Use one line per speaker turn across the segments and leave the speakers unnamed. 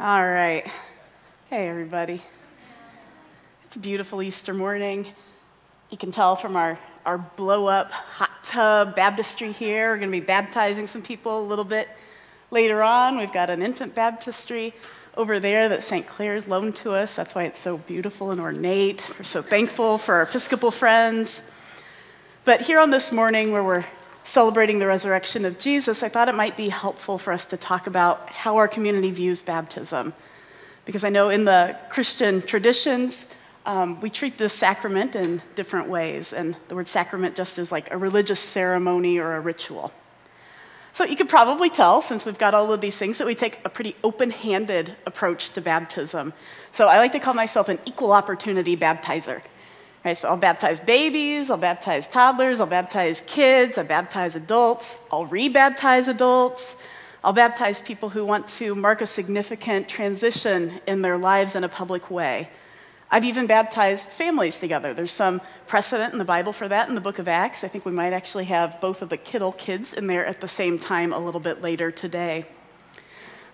All right. Hey, everybody. It's a beautiful Easter morning. You can tell from our, our blow up hot tub baptistry here. We're going to be baptizing some people a little bit later on. We've got an infant baptistry over there that St. Clair's loaned to us. That's why it's so beautiful and ornate. We're so thankful for our Episcopal friends. But here on this morning, where we're celebrating the resurrection of Jesus, I thought it might be helpful for us to talk about how our community views baptism. Because I know in the Christian traditions, um, we treat this sacrament in different ways, and the word sacrament just is like a religious ceremony or a ritual. So you could probably tell, since we've got all of these things, that we take a pretty open handed approach to baptism. So I like to call myself an equal opportunity baptizer. Right, so I'll baptize babies, I'll baptize toddlers, I'll baptize kids, I'll baptize adults, I'll rebaptize adults, I'll baptize people who want to mark a significant transition in their lives in a public way. I've even baptized families together. There's some precedent in the Bible for that in the book of Acts. I think we might actually have both of the Kittle kids in there at the same time a little bit later today.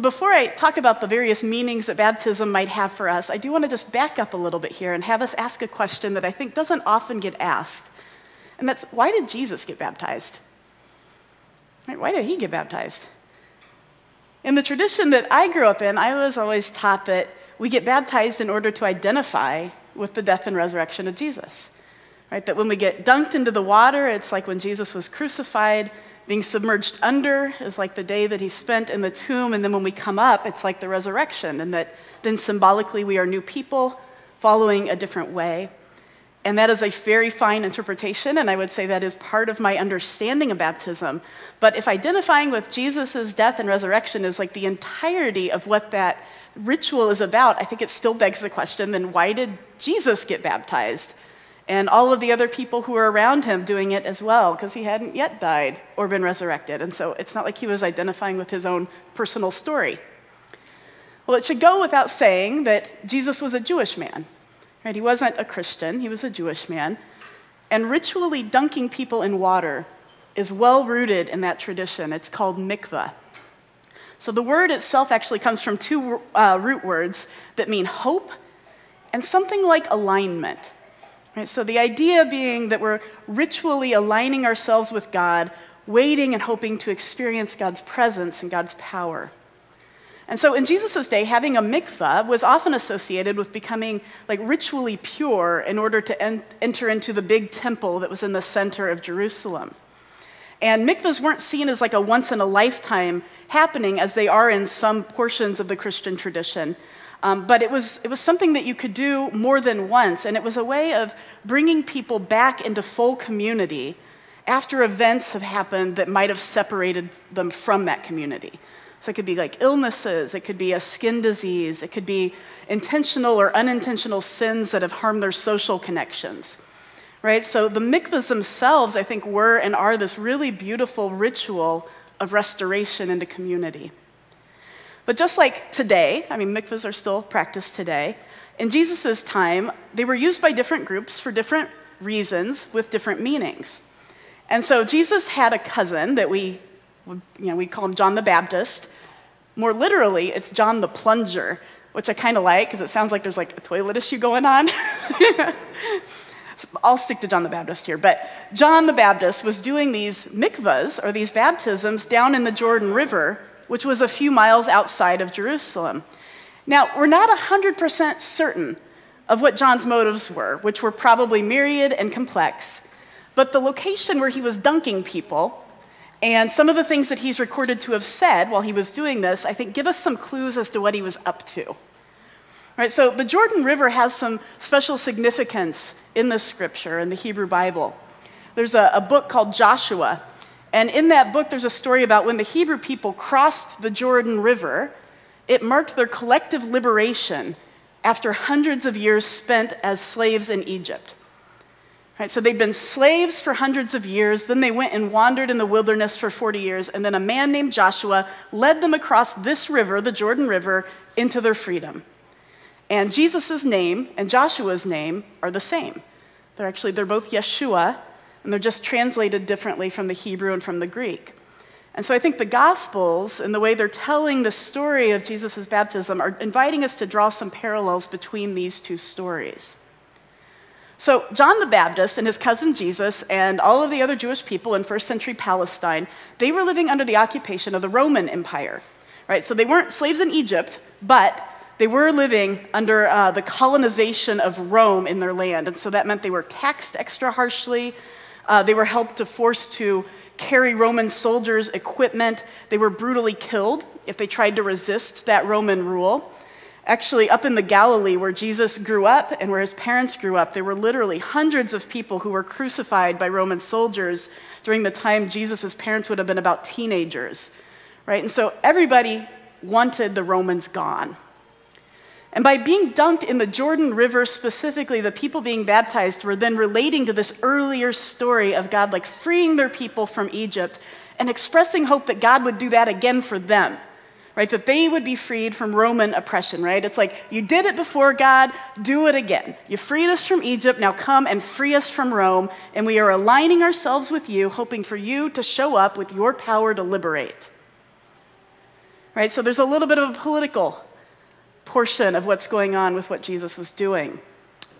Before I talk about the various meanings that baptism might have for us, I do want to just back up a little bit here and have us ask a question that I think doesn't often get asked. And that's why did Jesus get baptized? Right, why did he get baptized? In the tradition that I grew up in, I was always taught that we get baptized in order to identify with the death and resurrection of Jesus. Right? That when we get dunked into the water, it's like when Jesus was crucified being submerged under is like the day that he spent in the tomb, and then when we come up, it's like the resurrection, and that then symbolically we are new people following a different way. And that is a very fine interpretation, and I would say that is part of my understanding of baptism. But if identifying with Jesus' death and resurrection is like the entirety of what that ritual is about, I think it still begs the question then why did Jesus get baptized? And all of the other people who were around him doing it as well, because he hadn't yet died or been resurrected. And so it's not like he was identifying with his own personal story. Well, it should go without saying that Jesus was a Jewish man. Right? He wasn't a Christian, he was a Jewish man. And ritually dunking people in water is well rooted in that tradition. It's called mikvah. So the word itself actually comes from two uh, root words that mean hope and something like alignment. Right? So the idea being that we're ritually aligning ourselves with God, waiting and hoping to experience God's presence and God's power. And so in Jesus' day, having a mikvah was often associated with becoming like ritually pure in order to en- enter into the big temple that was in the center of Jerusalem. And mikvahs weren't seen as like a once in a lifetime happening as they are in some portions of the Christian tradition. Um, but it was, it was something that you could do more than once, and it was a way of bringing people back into full community after events have happened that might have separated them from that community. So it could be like illnesses, it could be a skin disease, it could be intentional or unintentional sins that have harmed their social connections. Right? So the mikvahs themselves, I think, were and are this really beautiful ritual of restoration into community. But just like today, I mean, mikvahs are still practiced today, in Jesus' time, they were used by different groups for different reasons with different meanings. And so Jesus had a cousin that we, you know, we call him John the Baptist. More literally, it's John the Plunger, which I kind of like because it sounds like there's like a toilet issue going on. I'll stick to John the Baptist here. But John the Baptist was doing these mikvahs, or these baptisms, down in the Jordan River which was a few miles outside of Jerusalem. Now, we're not 100% certain of what John's motives were, which were probably myriad and complex, but the location where he was dunking people and some of the things that he's recorded to have said while he was doing this, I think, give us some clues as to what he was up to. Right, so the Jordan River has some special significance in the scripture, in the Hebrew Bible. There's a, a book called Joshua and in that book, there's a story about when the Hebrew people crossed the Jordan River, it marked their collective liberation after hundreds of years spent as slaves in Egypt. Right, so they'd been slaves for hundreds of years, then they went and wandered in the wilderness for 40 years, and then a man named Joshua led them across this river, the Jordan River, into their freedom. And Jesus' name and Joshua's name are the same. They're actually, they're both Yeshua, and they're just translated differently from the Hebrew and from the Greek. And so I think the Gospels and the way they're telling the story of Jesus' baptism are inviting us to draw some parallels between these two stories. So, John the Baptist and his cousin Jesus and all of the other Jewish people in first century Palestine, they were living under the occupation of the Roman Empire, right? So they weren't slaves in Egypt, but they were living under uh, the colonization of Rome in their land. And so that meant they were taxed extra harshly. Uh, they were helped to force to carry Roman soldiers' equipment. They were brutally killed if they tried to resist that Roman rule. Actually, up in the Galilee where Jesus grew up and where his parents grew up, there were literally hundreds of people who were crucified by Roman soldiers during the time Jesus' parents would have been about teenagers, right? And so everybody wanted the Romans gone. And by being dunked in the Jordan River specifically, the people being baptized were then relating to this earlier story of God like freeing their people from Egypt and expressing hope that God would do that again for them right? That they would be freed from Roman oppression, right? It's like, you did it before, God, do it again. You freed us from Egypt, now come and free us from Rome. And we are aligning ourselves with you, hoping for you to show up with your power to liberate. Right? So there's a little bit of a political portion of what's going on with what Jesus was doing.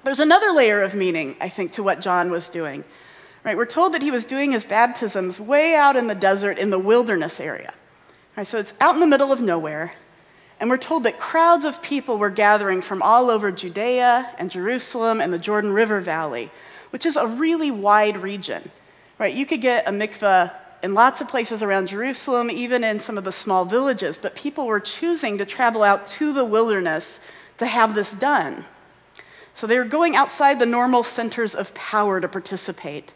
There's another layer of meaning, I think, to what John was doing. Right? We're told that he was doing his baptisms way out in the desert in the wilderness area. Right, so it's out in the middle of nowhere, and we're told that crowds of people were gathering from all over Judea and Jerusalem and the Jordan River Valley, which is a really wide region. Right, you could get a mikveh in lots of places around Jerusalem, even in some of the small villages, but people were choosing to travel out to the wilderness to have this done. So they were going outside the normal centers of power to participate.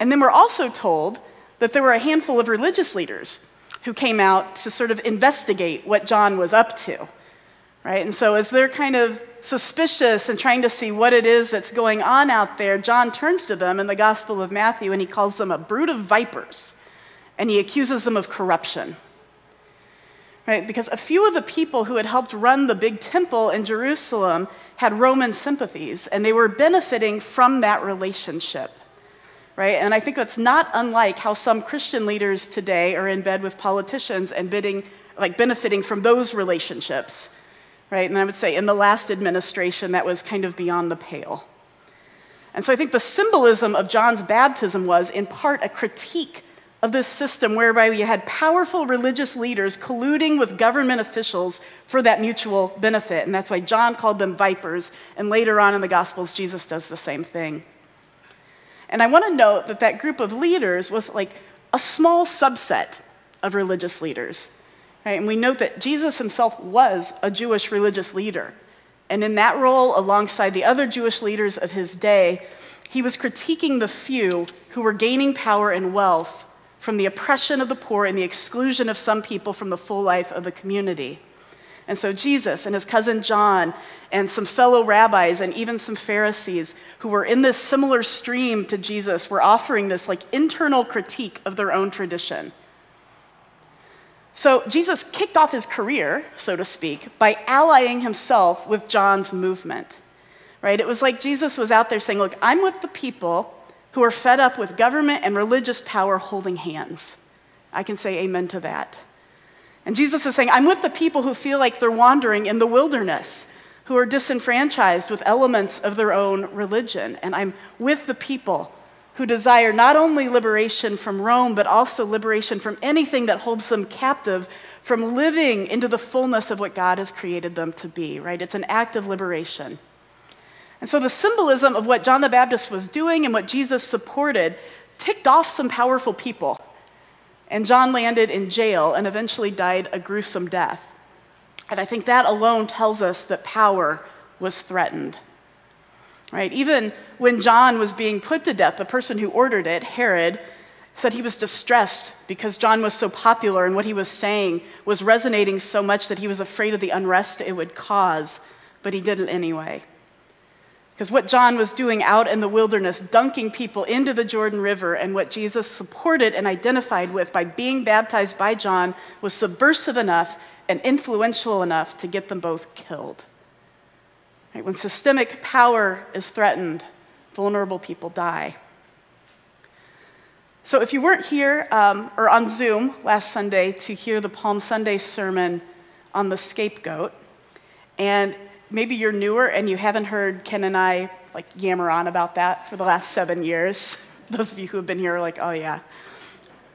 And then we're also told that there were a handful of religious leaders who came out to sort of investigate what John was up to. Right? And so, as they're kind of suspicious and trying to see what it is that's going on out there, John turns to them in the Gospel of Matthew and he calls them a brood of vipers and he accuses them of corruption. Right? Because a few of the people who had helped run the big temple in Jerusalem had Roman sympathies and they were benefiting from that relationship right? And I think that's not unlike how some Christian leaders today are in bed with politicians and bidding, like benefiting from those relationships, right? And I would say in the last administration, that was kind of beyond the pale. And so I think the symbolism of John's baptism was, in part, a critique of this system whereby we had powerful religious leaders colluding with government officials for that mutual benefit. And that's why John called them vipers. And later on in the Gospels, Jesus does the same thing. And I want to note that that group of leaders was like a small subset of religious leaders. Right? And we note that Jesus himself was a Jewish religious leader. And in that role, alongside the other Jewish leaders of his day, he was critiquing the few who were gaining power and wealth from the oppression of the poor and the exclusion of some people from the full life of the community. And so Jesus and his cousin John and some fellow rabbis and even some Pharisees who were in this similar stream to Jesus were offering this like internal critique of their own tradition. So Jesus kicked off his career, so to speak, by allying himself with John's movement. Right? It was like Jesus was out there saying, "Look, I'm with the people who are fed up with government and religious power holding hands." I can say amen to that. And Jesus is saying, I'm with the people who feel like they're wandering in the wilderness, who are disenfranchised with elements of their own religion. And I'm with the people who desire not only liberation from Rome, but also liberation from anything that holds them captive from living into the fullness of what God has created them to be, right? It's an act of liberation. And so the symbolism of what John the Baptist was doing and what Jesus supported ticked off some powerful people. And John landed in jail and eventually died a gruesome death. And I think that alone tells us that power was threatened. Right? Even when John was being put to death, the person who ordered it, Herod, said he was distressed because John was so popular and what he was saying was resonating so much that he was afraid of the unrest it would cause, but he did it anyway. Because what John was doing out in the wilderness, dunking people into the Jordan River, and what Jesus supported and identified with by being baptized by John was subversive enough and influential enough to get them both killed. Right? When systemic power is threatened, vulnerable people die. So, if you weren't here um, or on Zoom last Sunday to hear the Palm Sunday sermon on the scapegoat, and maybe you're newer and you haven't heard Ken and I like yammer on about that for the last seven years. Those of you who have been here are like, oh yeah.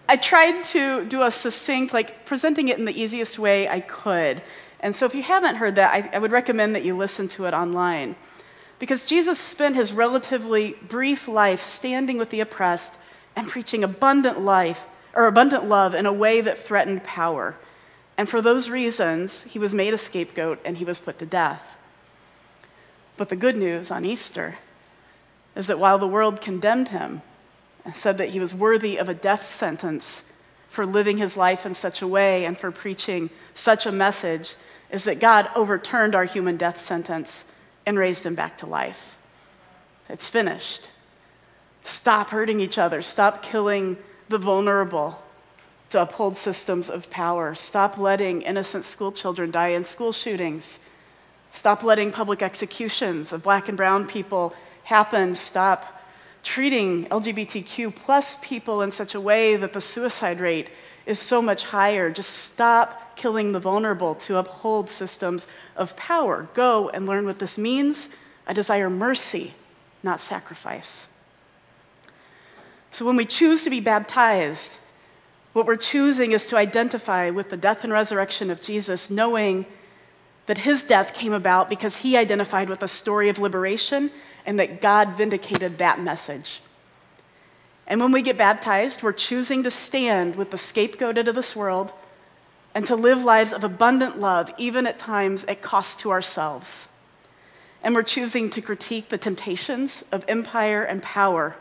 I tried to do a succinct, like presenting it in the easiest way I could. And so if you haven't heard that, I, I would recommend that you listen to it online. Because Jesus spent his relatively brief life standing with the oppressed and preaching abundant life or abundant love in a way that threatened power. And for those reasons, he was made a scapegoat and he was put to death. But the good news on Easter is that while the world condemned him and said that he was worthy of a death sentence for living his life in such a way and for preaching such a message, is that God overturned our human death sentence and raised him back to life. It's finished. Stop hurting each other. Stop killing the vulnerable to uphold systems of power. Stop letting innocent school children die in school shootings. Stop letting public executions of black and brown people happen. Stop treating LGBTQ plus people in such a way that the suicide rate is so much higher. Just stop killing the vulnerable to uphold systems of power. Go and learn what this means. I desire mercy, not sacrifice. So when we choose to be baptized, what we're choosing is to identify with the death and resurrection of Jesus, knowing that his death came about because he identified with a story of liberation and that God vindicated that message. And when we get baptized, we're choosing to stand with the scapegoated of this world and to live lives of abundant love, even at times at cost to ourselves. And we're choosing to critique the temptations of empire and power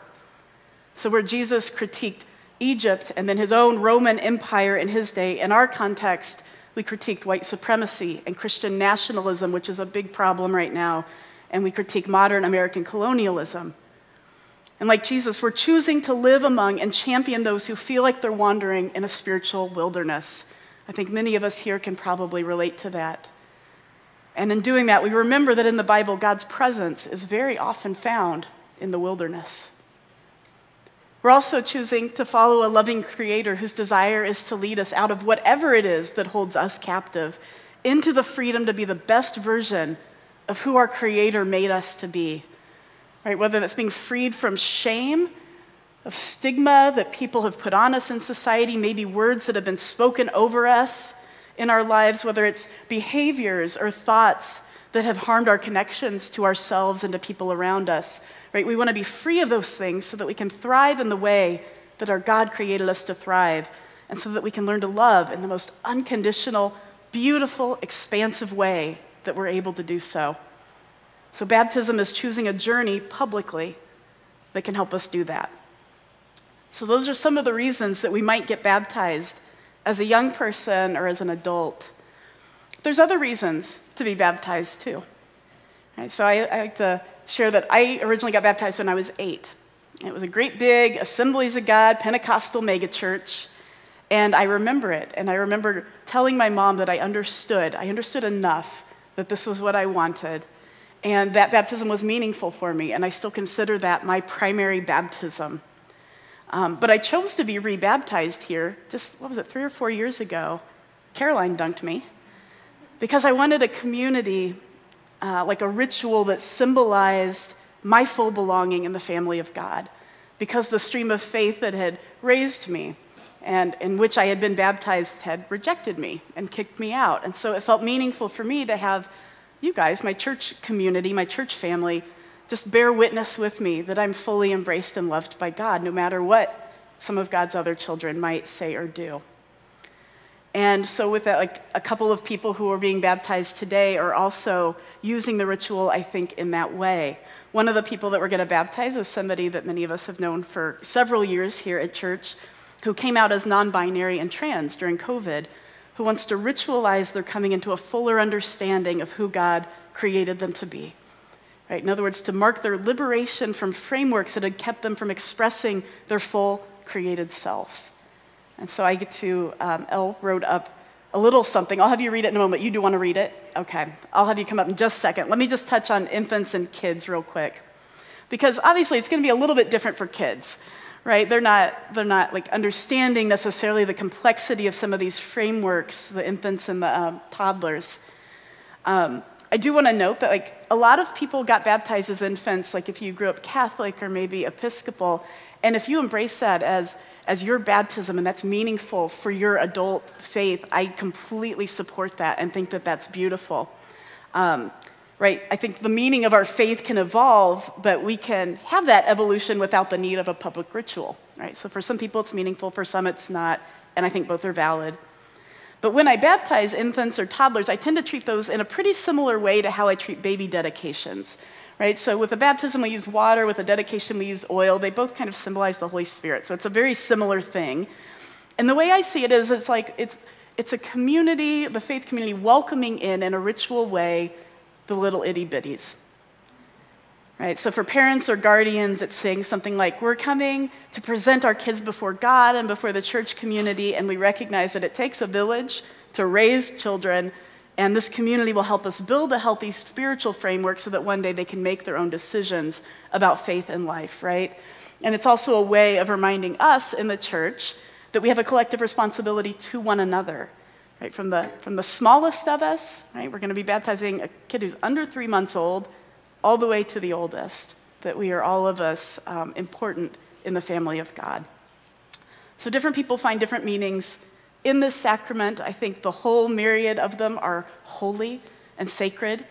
so, where Jesus critiqued Egypt and then his own Roman Empire in his day, in our context, we critiqued white supremacy and Christian nationalism, which is a big problem right now, and we critique modern American colonialism. And like Jesus, we're choosing to live among and champion those who feel like they're wandering in a spiritual wilderness. I think many of us here can probably relate to that. And in doing that, we remember that in the Bible, God's presence is very often found in the wilderness. We're also choosing to follow a loving creator whose desire is to lead us out of whatever it is that holds us captive into the freedom to be the best version of who our creator made us to be. Right? Whether that's being freed from shame, of stigma that people have put on us in society, maybe words that have been spoken over us in our lives, whether it's behaviors or thoughts that have harmed our connections to ourselves and to people around us. Right? We want to be free of those things so that we can thrive in the way that our God created us to thrive, and so that we can learn to love in the most unconditional, beautiful, expansive way that we're able to do so. So, baptism is choosing a journey publicly that can help us do that. So, those are some of the reasons that we might get baptized as a young person or as an adult. There's other reasons to be baptized too. Right, so, I, I like to share that I originally got baptized when I was eight. It was a great big Assemblies of God Pentecostal megachurch. And I remember it. And I remember telling my mom that I understood. I understood enough that this was what I wanted. And that baptism was meaningful for me. And I still consider that my primary baptism. Um, but I chose to be rebaptized here just, what was it, three or four years ago. Caroline dunked me because I wanted a community uh, like a ritual that symbolized my full belonging in the family of God. Because the stream of faith that had raised me and in which I had been baptized had rejected me and kicked me out. And so it felt meaningful for me to have you guys, my church community, my church family, just bear witness with me that I'm fully embraced and loved by God, no matter what some of God's other children might say or do. And so, with that, like a couple of people who are being baptized today are also using the ritual, I think, in that way. One of the people that we're going to baptize is somebody that many of us have known for several years here at church who came out as non binary and trans during COVID, who wants to ritualize their coming into a fuller understanding of who God created them to be. Right? In other words, to mark their liberation from frameworks that had kept them from expressing their full created self. And so I get to, um, Elle wrote up a little something. I'll have you read it in a moment. You do want to read it? Okay. I'll have you come up in just a second. Let me just touch on infants and kids real quick. Because obviously it's going to be a little bit different for kids, right? They're not, they're not like understanding necessarily the complexity of some of these frameworks, the infants and the um, toddlers. Um, I do want to note that like a lot of people got baptized as infants, like if you grew up Catholic or maybe Episcopal, and if you embrace that as as your baptism and that's meaningful for your adult faith, I completely support that and think that that's beautiful. Um, right? I think the meaning of our faith can evolve, but we can have that evolution without the need of a public ritual, right? So for some people it's meaningful, for some it's not, and I think both are valid. But when I baptize infants or toddlers, I tend to treat those in a pretty similar way to how I treat baby dedications. Right? So with a baptism we use water, with a dedication we use oil. They both kind of symbolize the Holy Spirit. So it's a very similar thing. And the way I see it is it's like it's it's a community, the faith community welcoming in in a ritual way the little itty bitties. Right? So for parents or guardians, it's saying something like, We're coming to present our kids before God and before the church community, and we recognize that it takes a village to raise children, and this community will help us build a healthy spiritual framework so that one day they can make their own decisions about faith and life, right? And it's also a way of reminding us in the church that we have a collective responsibility to one another. Right, from the, from the smallest of us, right, we're going to be baptizing a kid who's under three months old, all the way to the oldest, that we are all of us um, important in the family of God. So different people find different meanings in this sacrament. I think the whole myriad of them are holy and sacred.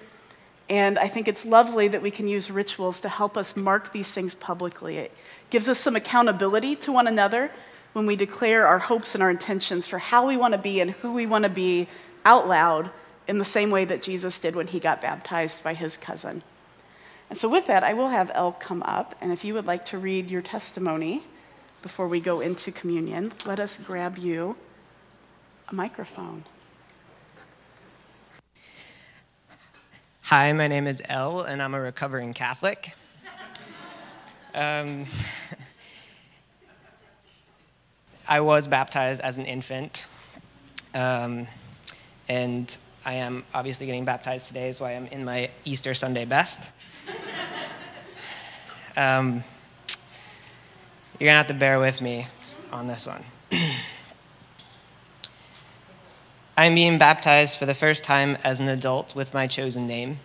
And I think it's lovely that we can use rituals to help us mark these things publicly. It gives us some accountability to one another when we declare our hopes and our intentions for how we want to be and who we want to be out loud in the same way that Jesus did when he got baptized by his cousin. And so, with that, I will have El come up. And if you would like to read your testimony before we go into communion, let us grab you a microphone.
Hi, my name is El, and I'm a recovering Catholic. Um, I was baptized as an infant, um, and I am obviously getting baptized today, is why I'm in my Easter Sunday best. Um, you're gonna have to bear with me on this one. I'm being baptized for the first time as an adult with my chosen name.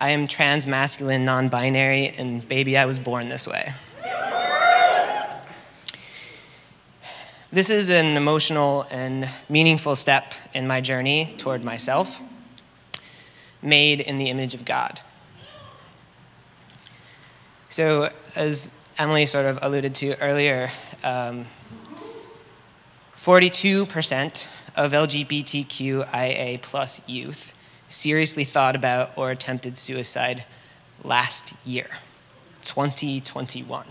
I am trans masculine, non binary, and baby, I was born this way. This is an emotional and meaningful step in my journey toward myself, made in the image of God. So, as Emily sort of alluded to earlier, um, 42% of LGBTQIA plus youth seriously thought about or attempted suicide last year, 2021.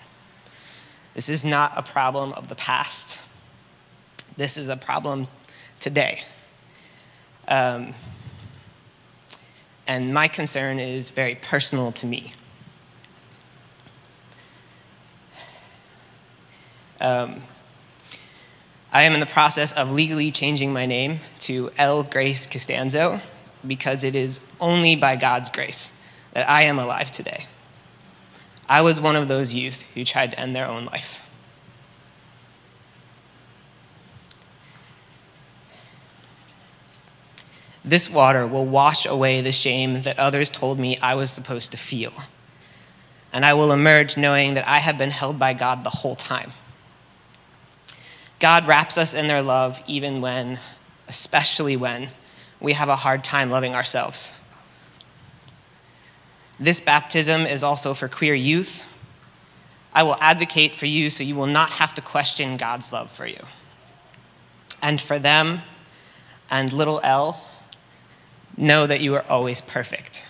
This is not a problem of the past. This is a problem today. Um, and my concern is very personal to me. Um, I am in the process of legally changing my name to L. Grace Costanzo because it is only by God's grace that I am alive today. I was one of those youth who tried to end their own life. This water will wash away the shame that others told me I was supposed to feel. And I will emerge knowing that I have been held by God the whole time. God wraps us in their love even when, especially when, we have a hard time loving ourselves. This baptism is also for queer youth. I will advocate for you so you will not have to question God's love for you. And for them and little L, know that you are always perfect.